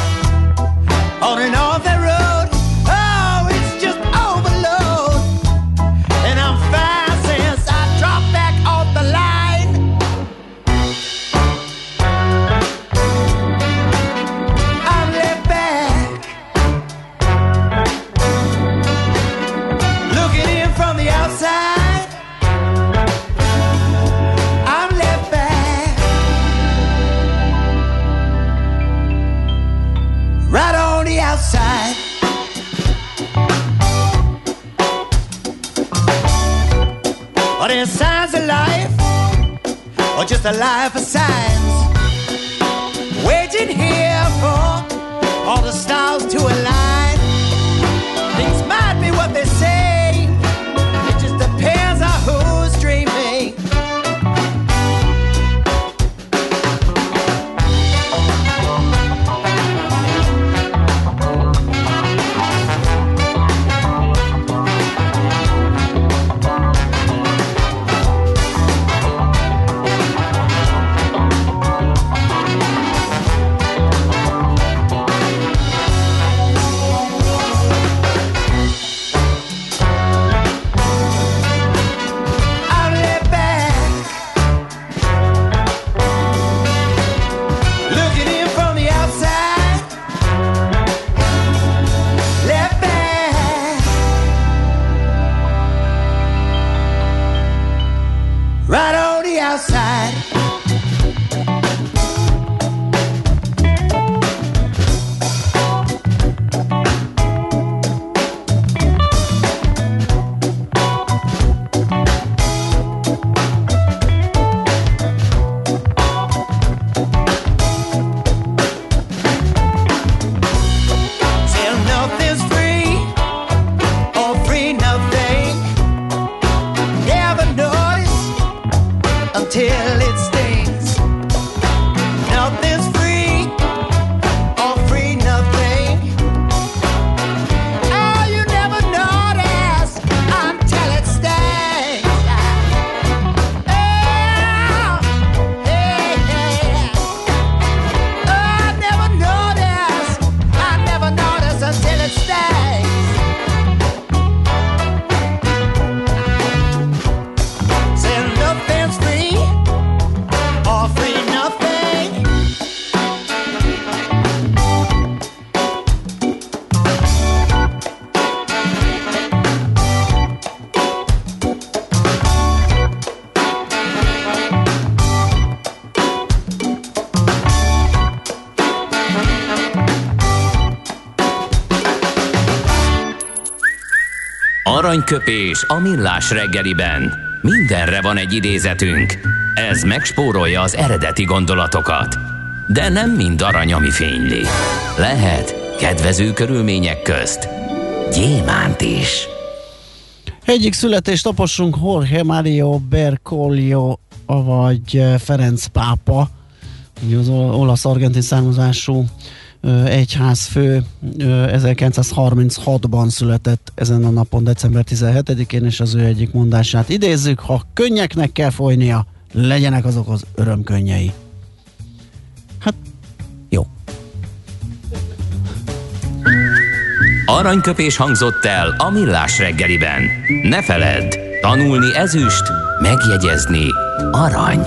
the life aside. Aranyköpés a millás reggeliben. Mindenre van egy idézetünk. Ez megspórolja az eredeti gondolatokat. De nem mind arany, ami fényli. Lehet kedvező körülmények közt gyémánt is. Egyik születést tapossunk Jorge Mario Bergoglio, vagy Ferenc pápa, ugye az olasz-argentin származású egyházfő 1936-ban született ezen a napon, december 17-én, és az ő egyik mondását idézzük, ha könnyeknek kell folynia, legyenek azok az örömkönnyei. Hát, jó. Aranyköpés hangzott el a millás reggeliben. Ne feledd, tanulni ezüst, megjegyezni arany.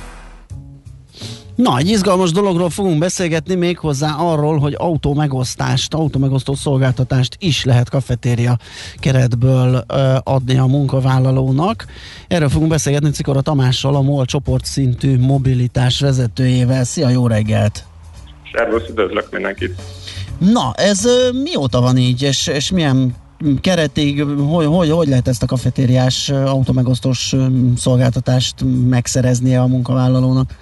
Na, egy izgalmas dologról fogunk beszélgetni még hozzá arról, hogy autó megosztást, autó megosztó szolgáltatást is lehet kafetéria keretből ö, adni a munkavállalónak. Erről fogunk beszélgetni Cikora Tamással, a MOL csoportszintű mobilitás vezetőjével. Szia, jó reggelt! Szervusz, üdvözlök mindenkit! Na, ez ö, mióta van így, és, és milyen keretig, hogy, hogy, hogy lehet ezt a kafetériás automegosztós szolgáltatást megszereznie a munkavállalónak?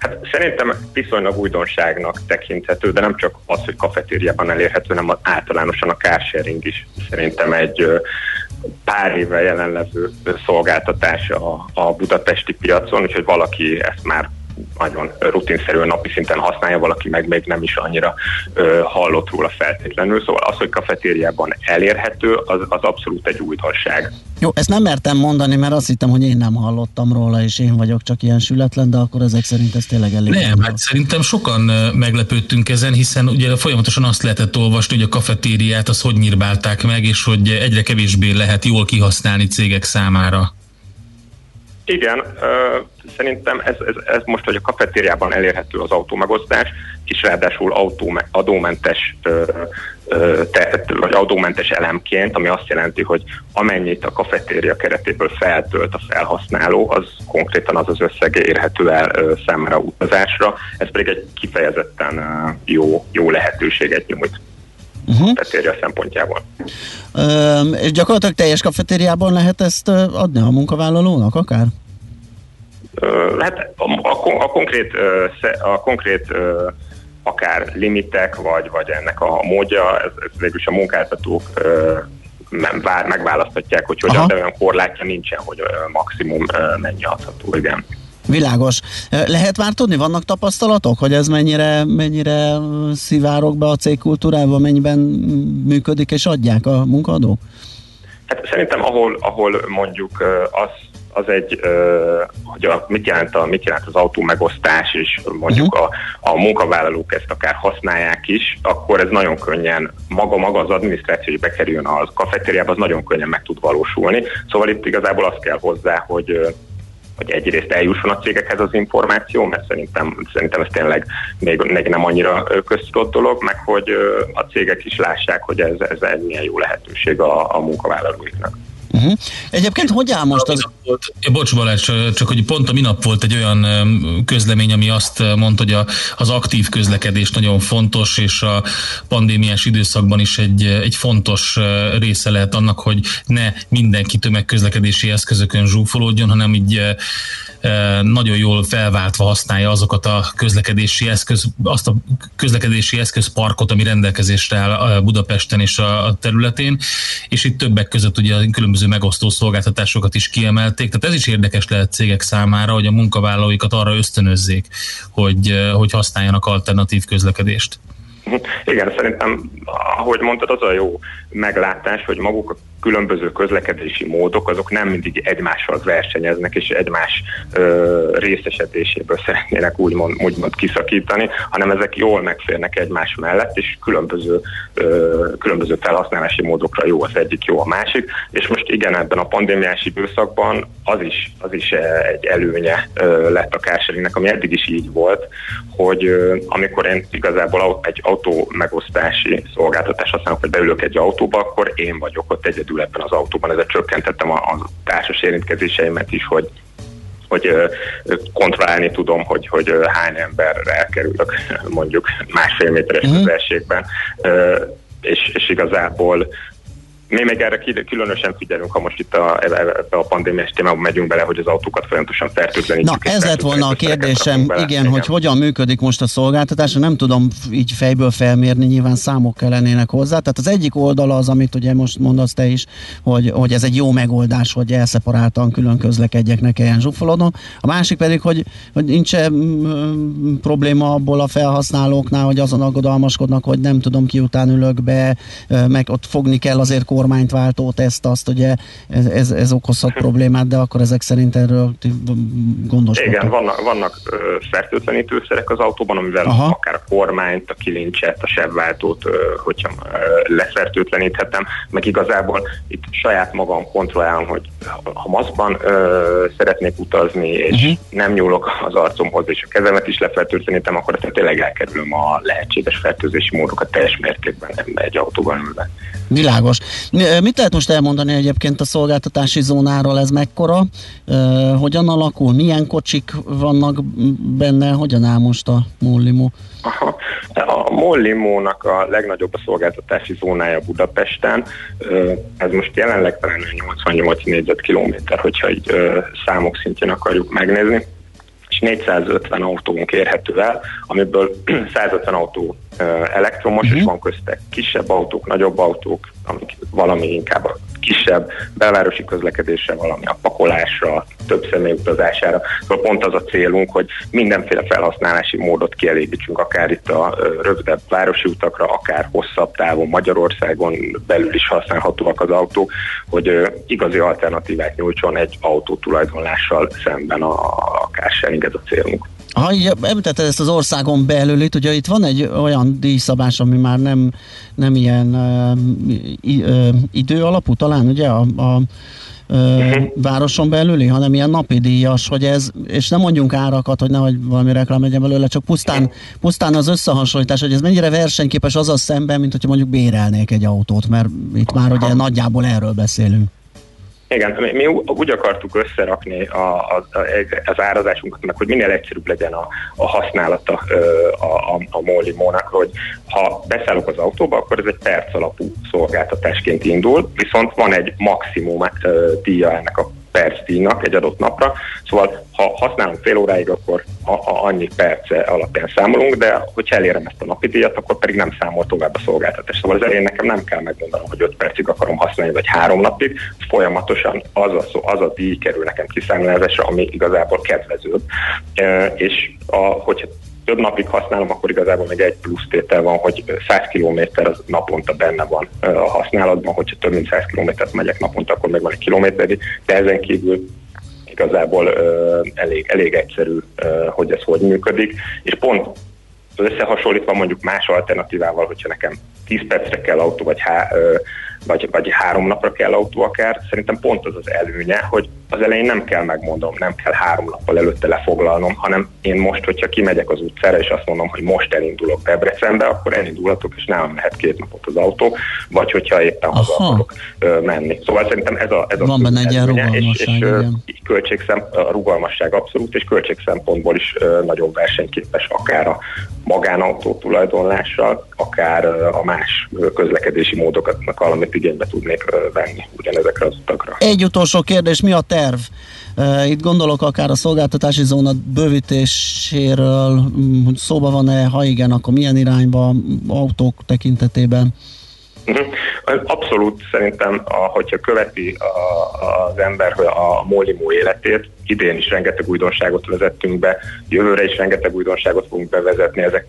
Hát szerintem viszonylag újdonságnak tekinthető, de nem csak az, hogy kafetériában elérhető, hanem általánosan a carsharing is szerintem egy pár éve jelenlevő szolgáltatás a, a budapesti piacon, úgyhogy valaki ezt már nagyon rutinszerűen napi szinten használja, valaki meg még nem is annyira ö, hallott róla feltétlenül. Szóval az, hogy kafetériában elérhető, az, az abszolút egy újdonság. Jó, ezt nem mertem mondani, mert azt hittem, hogy én nem hallottam róla, és én vagyok csak ilyen sületlen, de akkor ezek szerint ez tényleg elég. Nem, hát szerintem sokan meglepődtünk ezen, hiszen ugye folyamatosan azt lehetett olvasni, hogy a kafetériát az hogy nyírbálták meg, és hogy egyre kevésbé lehet jól kihasználni cégek számára. Igen, szerintem ez, ez, ez most, hogy a kafetériában elérhető az autómegosztás, és ráadásul autó, adómentes te, vagy adómentes elemként, ami azt jelenti, hogy amennyit a kafetéria keretéből feltölt a felhasználó, az konkrétan az az összeg érhető el számára utazásra, ez pedig egy kifejezetten jó, jó lehetőséget nyújt uh-huh. kafetéria szempontjából. Ö, és gyakorlatilag teljes kafetériában lehet ezt adni a munkavállalónak akár? Hát a, a, a konkrét, a konkrét akár limitek, vagy, vagy ennek a módja, ez, ez végül is a munkáltatók megválaszthatják, hogy hogyan, de olyan korlátja nincsen, hogy maximum mennyi adható, igen. Világos. Lehet már tudni, vannak tapasztalatok, hogy ez mennyire, mennyire szivárok be a cégkultúrába, mennyiben működik és adják a munkadók? Hát szerintem ahol, ahol mondjuk az az egy, hogy a, mit, jelent a, mit jelent az autó megosztás, és mondjuk uh-huh. a, a munkavállalók ezt akár használják is, akkor ez nagyon könnyen, maga maga az adminisztráció, hogy bekerüljön az kafetériába, az nagyon könnyen meg tud valósulni. Szóval itt igazából az kell hozzá, hogy hogy egyrészt eljusson a cégekhez az információ, mert szerintem, szerintem ez tényleg még, még nem annyira köztudott dolog, meg hogy a cégek is lássák, hogy ez, ez milyen jó lehetőség a, a munkavállalóiknak. Uh-huh. Egyébként hogy áll most az... Volt, bocs Balázs, csak hogy pont a minap volt egy olyan közlemény, ami azt mondta, hogy a, az aktív közlekedés nagyon fontos, és a pandémiás időszakban is egy, egy fontos része lehet annak, hogy ne mindenki tömegközlekedési eszközökön zsúfolódjon, hanem így nagyon jól felváltva használja azokat a közlekedési eszköz, azt a közlekedési eszközparkot, ami rendelkezésre áll Budapesten és a területén, és itt többek között ugye a különböző megosztó szolgáltatásokat is kiemelték, tehát ez is érdekes lehet cégek számára, hogy a munkavállalóikat arra ösztönözzék, hogy, hogy használjanak alternatív közlekedést. Igen, szerintem, ahogy mondtad, az a jó meglátás, hogy maguk a különböző közlekedési módok, azok nem mindig egymással versenyeznek, és egymás ö, részesedéséből szeretnének úgymond, úgymond kiszakítani, hanem ezek jól megférnek egymás mellett, és különböző, ö, különböző felhasználási módokra jó az egyik, jó a másik, és most igen, ebben a pandémiás időszakban az is, az is egy előnye ö, lett a carsharingnek, ami eddig is így volt, hogy ö, amikor én igazából egy autó megosztási szolgáltatást használok, hogy beülök egy autóba, akkor én vagyok ott egyedül ebben az autóban, ezzel csökkentettem a, a társas érintkezéseimet is, hogy hogy kontrollálni tudom, hogy, hogy hány emberre elkerülök mondjuk másfél méteres uh-huh. közelségben, ö, és, és igazából mi még erre különösen figyelünk, ha most itt a, ebbe a pandémiás témában megyünk bele, hogy az autókat folyamatosan fertőtlenítjük. Na, ez lett volna a kérdésem, igen, igen, hogy hogyan működik most a szolgáltatás, nem tudom így fejből felmérni, nyilván számok kellenének hozzá. Tehát az egyik oldala az, amit ugye most mondasz te is, hogy, hogy ez egy jó megoldás, hogy elszeparáltan külön közlekedjek, ne kelljen zsúfolodnom. A másik pedig, hogy, hogy nincs -e, probléma abból a felhasználóknál, hogy azon aggodalmaskodnak, hogy nem tudom ki után ülök be, meg ott fogni kell azért kormányt váltó teszt, azt ugye ez, ez, ez okozhat problémát, de akkor ezek szerint erről gondoskodtak. Igen, vannak, vannak fertőtlenítőszerek az autóban, amivel Aha. akár a kormányt, a kilincset, a sebváltót, hogyha lefertőtleníthetem, meg igazából itt saját magam kontrollálom, hogy ha maszkban szeretnék utazni, és uh-huh. nem nyúlok az arcomhoz, és a kezemet is lefertőtlenítem, akkor tényleg elkerülöm a lehetséges fertőzési módokat teljes mértékben egy autóban ülve. Világos. Mit lehet most elmondani egyébként a szolgáltatási zónáról? Ez mekkora? Hogyan alakul? Milyen kocsik vannak benne? Hogyan áll most a Mollimó? Aha. A Mollimónak a legnagyobb a szolgáltatási zónája Budapesten. Ez most jelenleg talán 88 négyzetkilométer, hogyha így számok szintjén akarjuk megnézni és 450 autónk érhető el, amiből 150 autó elektromos, uh-huh. és van köztek kisebb autók, nagyobb autók, amik valami inkább a kisebb belvárosi közlekedésre, valami a pakolásra, több személy utazására. Szóval pont az a célunk, hogy mindenféle felhasználási módot kielégítsünk, akár itt a rövidebb városi utakra, akár hosszabb távon Magyarországon belül is használhatóak az autók, hogy igazi alternatívát nyújtson egy autó tulajdonlással szemben a, a carsharing, ez a célunk. Ha így említetted ezt az országon belül, itt ugye itt van egy olyan díjszabás, ami már nem, nem ilyen uh, idő alapú, talán ugye a, a uh, városon belüli, hanem ilyen napi díjas, hogy ez, és nem mondjunk árakat, hogy nehogy valami reklám legyen belőle, csak pusztán, pusztán az összehasonlítás, hogy ez mennyire versenyképes az a szemben, mint hogyha mondjuk bérelnék egy autót, mert itt már ugye nagyjából erről beszélünk. Igen, mi, mi úgy akartuk összerakni a, a, az árazásunkat, hogy minél egyszerűbb legyen a, a használata a, a, a Mollimónak, hogy ha beszállok az autóba, akkor ez egy perc alapú szolgáltatásként indul, viszont van egy maximum díja ennek a percdíjnak egy adott napra, szóval ha használunk fél óráig, akkor a, a, annyi perc alapján számolunk, de hogyha elérem ezt a napi díjat, akkor pedig nem számol tovább a szolgáltatás. Szóval az elején nekem nem kell megmondanom, hogy 5 percig akarom használni, vagy 3 napig, folyamatosan az a, szó, az a díj kerül nekem kiszámolásra, ami igazából kedvezőbb. E, és a, hogyha több napig használom, akkor igazából még egy plusz tétel van, hogy 100 km az naponta benne van a használatban, hogyha több mint 100 km megyek naponta, akkor meg van egy kilométeri, de ezen kívül igazából uh, elég, elég egyszerű, uh, hogy ez hogy működik, és pont összehasonlítva mondjuk más alternatívával, hogyha nekem 10 percre kell autó, vagy, há, vagy, vagy három napra kell autó akár, szerintem pont az az előnye, hogy az elején nem kell megmondom, nem kell három nappal előtte lefoglalnom, hanem én most, hogyha kimegyek az utcára, és azt mondom, hogy most elindulok Debrecenbe, akkor elindulhatok, és nálam mehet két napot az autó, vagy hogyha éppen haza akarok menni. Szóval szerintem ez a, ez a Van benne egy ilyen és, és költségszem, a rugalmasság abszolút, és költségszempontból is nagyon versenyképes, akár a magánautó tulajdonlással, akár a más közlekedési módoknak, amit igénybe tudnék venni ugyanezekre az utakra. Egy utolsó kérdés, mi a terv? Itt gondolok akár a szolgáltatási zóna bővítéséről, szóba van-e, ha igen, akkor milyen irányba autók tekintetében? Abszolút szerintem, hogyha követi az ember a Mólimó életét, idén is rengeteg újdonságot vezettünk be, jövőre is rengeteg újdonságot fogunk bevezetni, ezek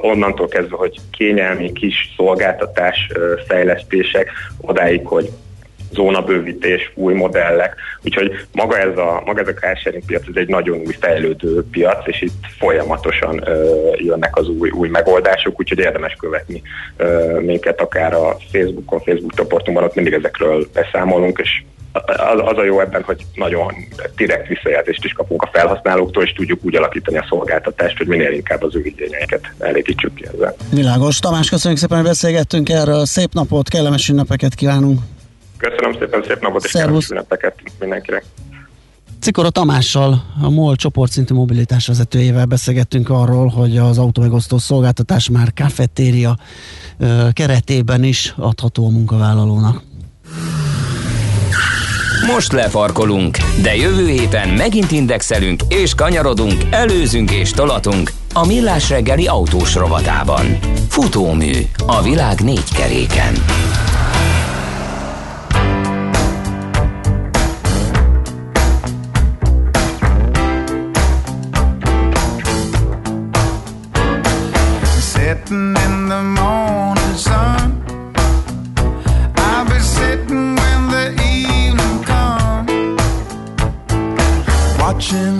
onnantól kezdve, hogy kényelmi kis szolgáltatás fejlesztések, odáig, hogy zónabővítés, új modellek, úgyhogy maga ez a, maga ez a carsharing piac, ez egy nagyon új fejlődő piac, és itt folyamatosan ö, jönnek az új, új megoldások, úgyhogy érdemes követni ö, minket akár a Facebookon, Facebook csoportunkban, ott mindig ezekről beszámolunk, és az, az a jó ebben, hogy nagyon direkt visszajelzést is kapunk a felhasználóktól, és tudjuk úgy alakítani a szolgáltatást, hogy minél inkább az ő igényeiket elégítsük ki ezzel. Világos. Tamás, köszönjük szépen, hogy beszélgettünk erről. Szép napot, kellemes ünnepeket kívánunk. Köszönöm szépen, szép napot és kellemes ünnepeket mindenkinek. Cikora Tamással, a MOL csoportszintű mobilitás vezetőjével beszélgettünk arról, hogy az autómegosztó szolgáltatás már kafetéria keretében is adható a munkavállalónak. Most lefarkolunk, de jövő héten megint indexelünk és kanyarodunk, előzünk és tolatunk a Millás reggeli autós rovatában. Futómű a világ négy keréken. In the morning sun. I'll be sitting when the evening comes. Watching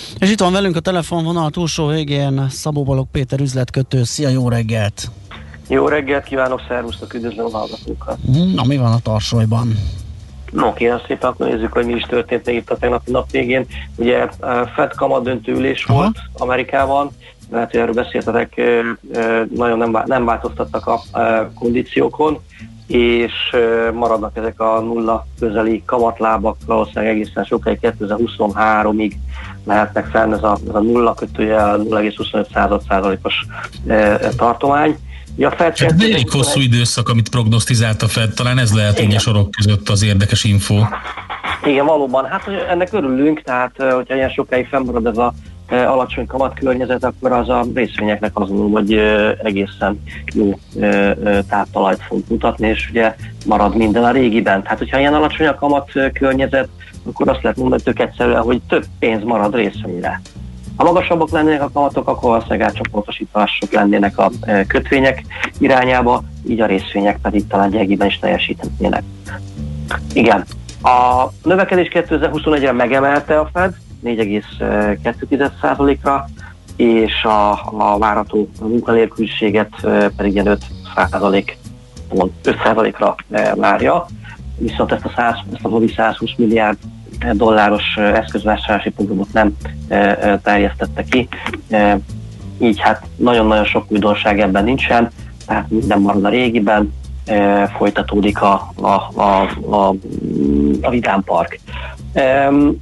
És itt van velünk a telefonvonal túlsó végén Szabó Balog Péter üzletkötő. Szia, jó reggelt! Jó reggelt kívánok, szervusztok, üdvözlöm a hallgatókat. Mhm, Na, mi van a tarsolyban? No, kérem szépen, akkor nézzük, hogy mi is történt itt a tegnapi nap végén. Ugye eh, Fed kamat döntő ülés volt Amerikában, lehet, hogy erről beszéltetek, eh, eh, nagyon nem, nem változtattak a kondíciókon, és maradnak ezek a nulla közeli kamatlábak valószínűleg egészen sokáig 2023-ig lehetnek fenn ez a, ez a nulla kötője, a 0,25 század százalékos tartomány. Ja, a Fed Hát elég hosszú időszak, amit prognosztizált a Fed, talán ez lehet így a sorok között az érdekes info. Igen, valóban. Hát ennek örülünk, tehát eh, hogyha ilyen sokáig fennmarad ez a alacsony kamatkörnyezet, akkor az a részvényeknek azon, hogy eh, egészen jó táptalajt fog mutatni, és ugye marad minden a régiben. Tehát, hogyha ilyen alacsony a kamatkörnyezet, akkor azt lehet mondani tök egyszerűen, hogy több pénz marad részvényre. Ha magasabbak lennének a kamatok, akkor valószínűleg átcsoportosítások lennének a kötvények irányába, így a részvények pedig talán gyengében is teljesíthetnének. Igen, a növekedés 2021-re megemelte a Fed 4,2%-ra, és a, a várható munkanélküliséget pedig ilyen 5 5%-ra e, várja, viszont ezt a, 100, ezt a 120 milliárd dolláros eszközvásárlási programot nem terjesztette ki, így hát nagyon-nagyon sok újdonság ebben nincsen, tehát minden marad a régiben, folytatódik a, a, a, a, a vidámpark.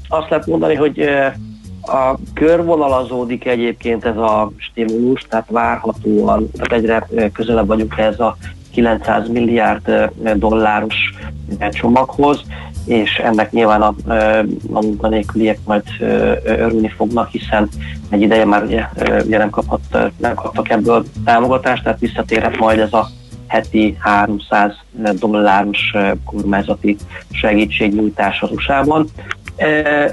Azt lehet mondani, hogy a körvonalazódik egyébként ez a stimulus, tehát várhatóan, tehát egyre közelebb vagyunk ez a 900 milliárd dolláros csomaghoz, és ennek nyilván a, a munkanélküliek majd örülni fognak, hiszen egy ideje már ugye, ugye nem, kaphat, nem kaptak ebből támogatást, tehát visszatérhet majd ez a heti 300 dolláros kormányzati segítségnyújtás az USA-ban.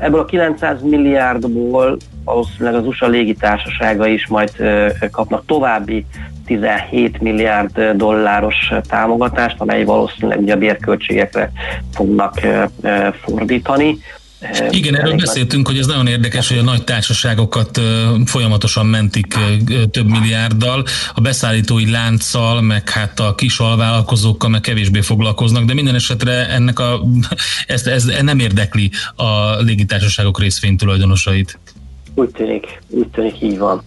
Ebből a 900 milliárdból valószínűleg az USA légitársasága is majd kapnak további 17 milliárd dolláros támogatást, amely valószínűleg ugye a bérköltségekre fognak fordítani. Igen, erről beszéltünk, hogy ez nagyon érdekes, hogy a nagy társaságokat folyamatosan mentik több milliárddal, a beszállítói lánccal, meg hát a kis alvállalkozókkal meg kevésbé foglalkoznak, de minden esetre ennek a, ezt, ez nem érdekli a légitársaságok részvénytulajdonosait. Úgy tűnik, úgy tűnik, így van.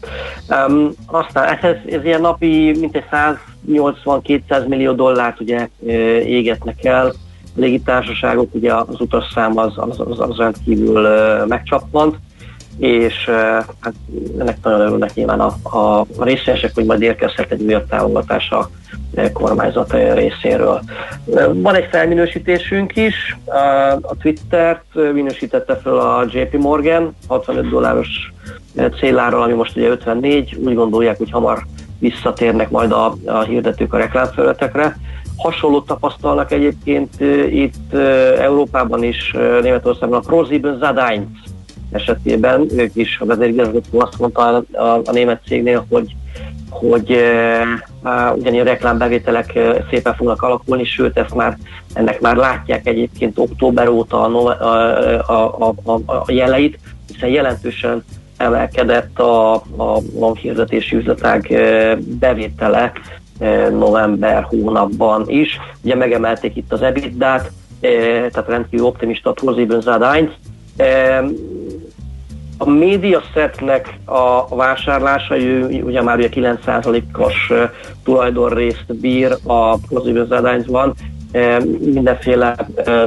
Um, aztán ez, ez ilyen napi mintegy 180-200 millió dollárt ugye égetnek el, légitársaságok, ugye az utasszám az, az, az, az rendkívül megcsapant, és hát ennek nagyon örülnek nyilván a, a részvényesek, hogy majd érkezhet egy újabb támogatás a kormányzat részéről. Van egy felminősítésünk is, a Twittert minősítette fel a JP Morgan 65 dolláros céláról, ami most ugye 54, úgy gondolják, hogy hamar visszatérnek majd a, a hirdetők a reklámfelületekre. Hasonlót tapasztalnak egyébként itt Európában is, Németországban a ProSieben Zadány esetében, ők is a vezérigazgató azt mondta a, a, a német cégnél, hogy hogy uh, ugyanilyen reklámbevételek szépen fognak alakulni, sőt, ezt már, ennek már látják egyébként október óta a, a, a, a, a jeleit, hiszen jelentősen emelkedett a, a bankhirdetési üzletág uh, bevétele november hónapban is. Ugye megemelték itt az EBITDA-t, uh, tehát rendkívül optimista a Torziben Zadányt, a médiasetnek a vásárlása, ugye már ugye 9%-os tulajdonrészt bír a van, mindenféle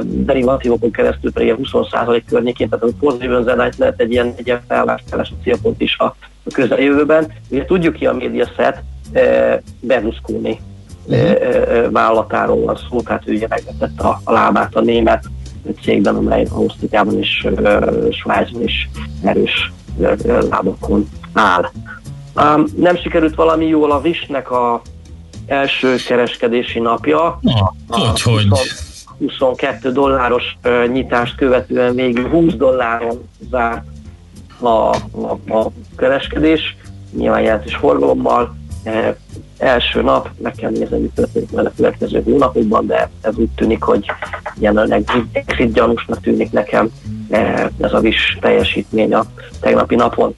derivatívokon keresztül pedig 20% környékén, tehát a pozitív lehet egy ilyen, egy ilyen felvásárlási célpont is a közeljövőben. Ugye tudjuk ki a médiaset, Berlusconi uh-huh. vállalatáról van szó, tehát ő ugye megvetette a, a lábát a német cégben, amely Ausztriában és Svájcban is erős lábokon áll. Nem sikerült valami jól a Visnek a első kereskedési napja. Na, hogy, hogy. 22 dolláros nyitást követően végül 20 dolláron zárt a, a, a kereskedés, nyilván jelentős forgalommal első nap, meg kell nézni, mi történik vele a következő hónapokban, de ez úgy tűnik, hogy jelenleg exit gyanúsnak tűnik nekem eh, ez a vis teljesítmény a tegnapi napon.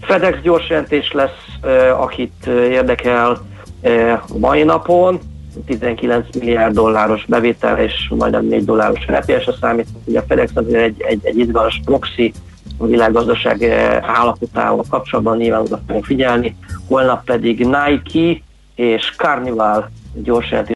FedEx gyors jelentés lesz, eh, akit érdekel eh, a mai napon, 19 milliárd dolláros bevétel és majdnem 4 dolláros repés a számít. Ugye a FedEx azért egy, egy, egy izgalmas proxy a világgazdaság állapotával kapcsolatban nyilván oda fogunk figyelni. Holnap pedig Nike és Carnival gyors